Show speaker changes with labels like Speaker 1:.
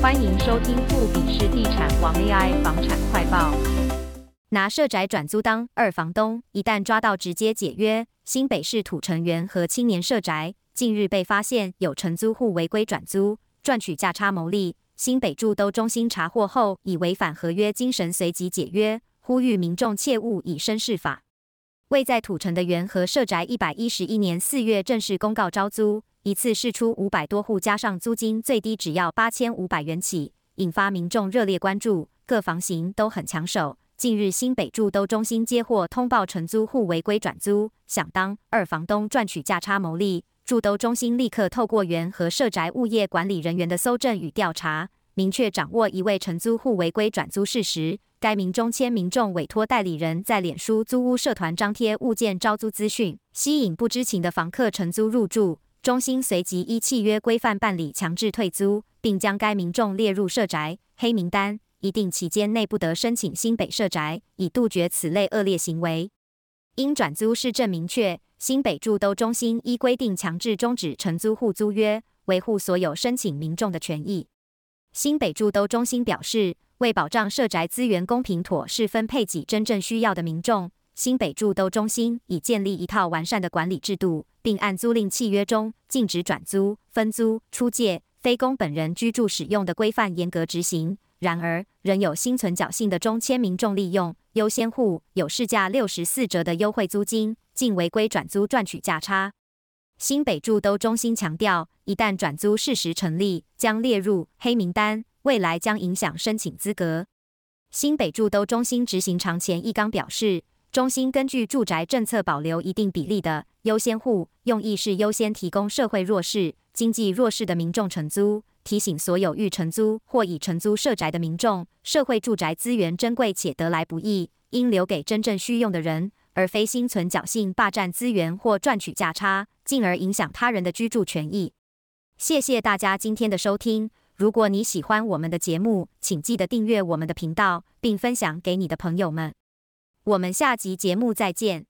Speaker 1: 欢迎收听富比士地产王 AI 房产快报。
Speaker 2: 拿社宅转租当二房东，一旦抓到直接解约。新北市土城元和青年社宅近日被发现有承租户违规转租，赚取价差牟利。新北住都中心查获后，以违反合约精神随即解约，呼吁民众切勿以身试法。位在土城的元和社宅，一百一十一年四月正式公告招租。一次试出五百多户，加上租金最低只要八千五百元起，引发民众热烈关注。各房型都很抢手。近日新北住都中心接获通报，承租户违规转租，想当二房东赚取价差牟利。住都中心立刻透过原和社宅物业管理人员的搜证与调查，明确掌握一位承租户违规转租事实。该名中签民众委托代理人在脸书租屋社团张贴物件招租资讯，吸引不知情的房客承租入住。中心随即依契约规范办理强制退租，并将该民众列入社宅黑名单，一定期间内不得申请新北社宅，以杜绝此类恶劣行为。因转租市政明确，新北住都中心依规定强制终止承租户租约，维护所有申请民众的权益。新北住都中心表示，为保障社宅资源公平妥适分配给真正需要的民众。新北住都中心已建立一套完善的管理制度，并按租赁契约中禁止转租、分租、出借、非供本人居住使用的规范严格执行。然而，仍有心存侥幸的中签民众利用优先户有市价六十四折的优惠租金，竟违规转租赚取价差。新北住都中心强调，一旦转租事实成立，将列入黑名单，未来将影响申请资格。新北住都中心执行长钱义刚表示。中心根据住宅政策保留一定比例的优先户，用意是优先提供社会弱势、经济弱势的民众承租。提醒所有欲承租或已承租社宅的民众，社会住宅资源珍贵且得来不易，应留给真正需用的人，而非心存侥幸霸占资源或赚取价差，进而影响他人的居住权益。谢谢大家今天的收听。如果你喜欢我们的节目，请记得订阅我们的频道，并分享给你的朋友们。我们下集节目再见。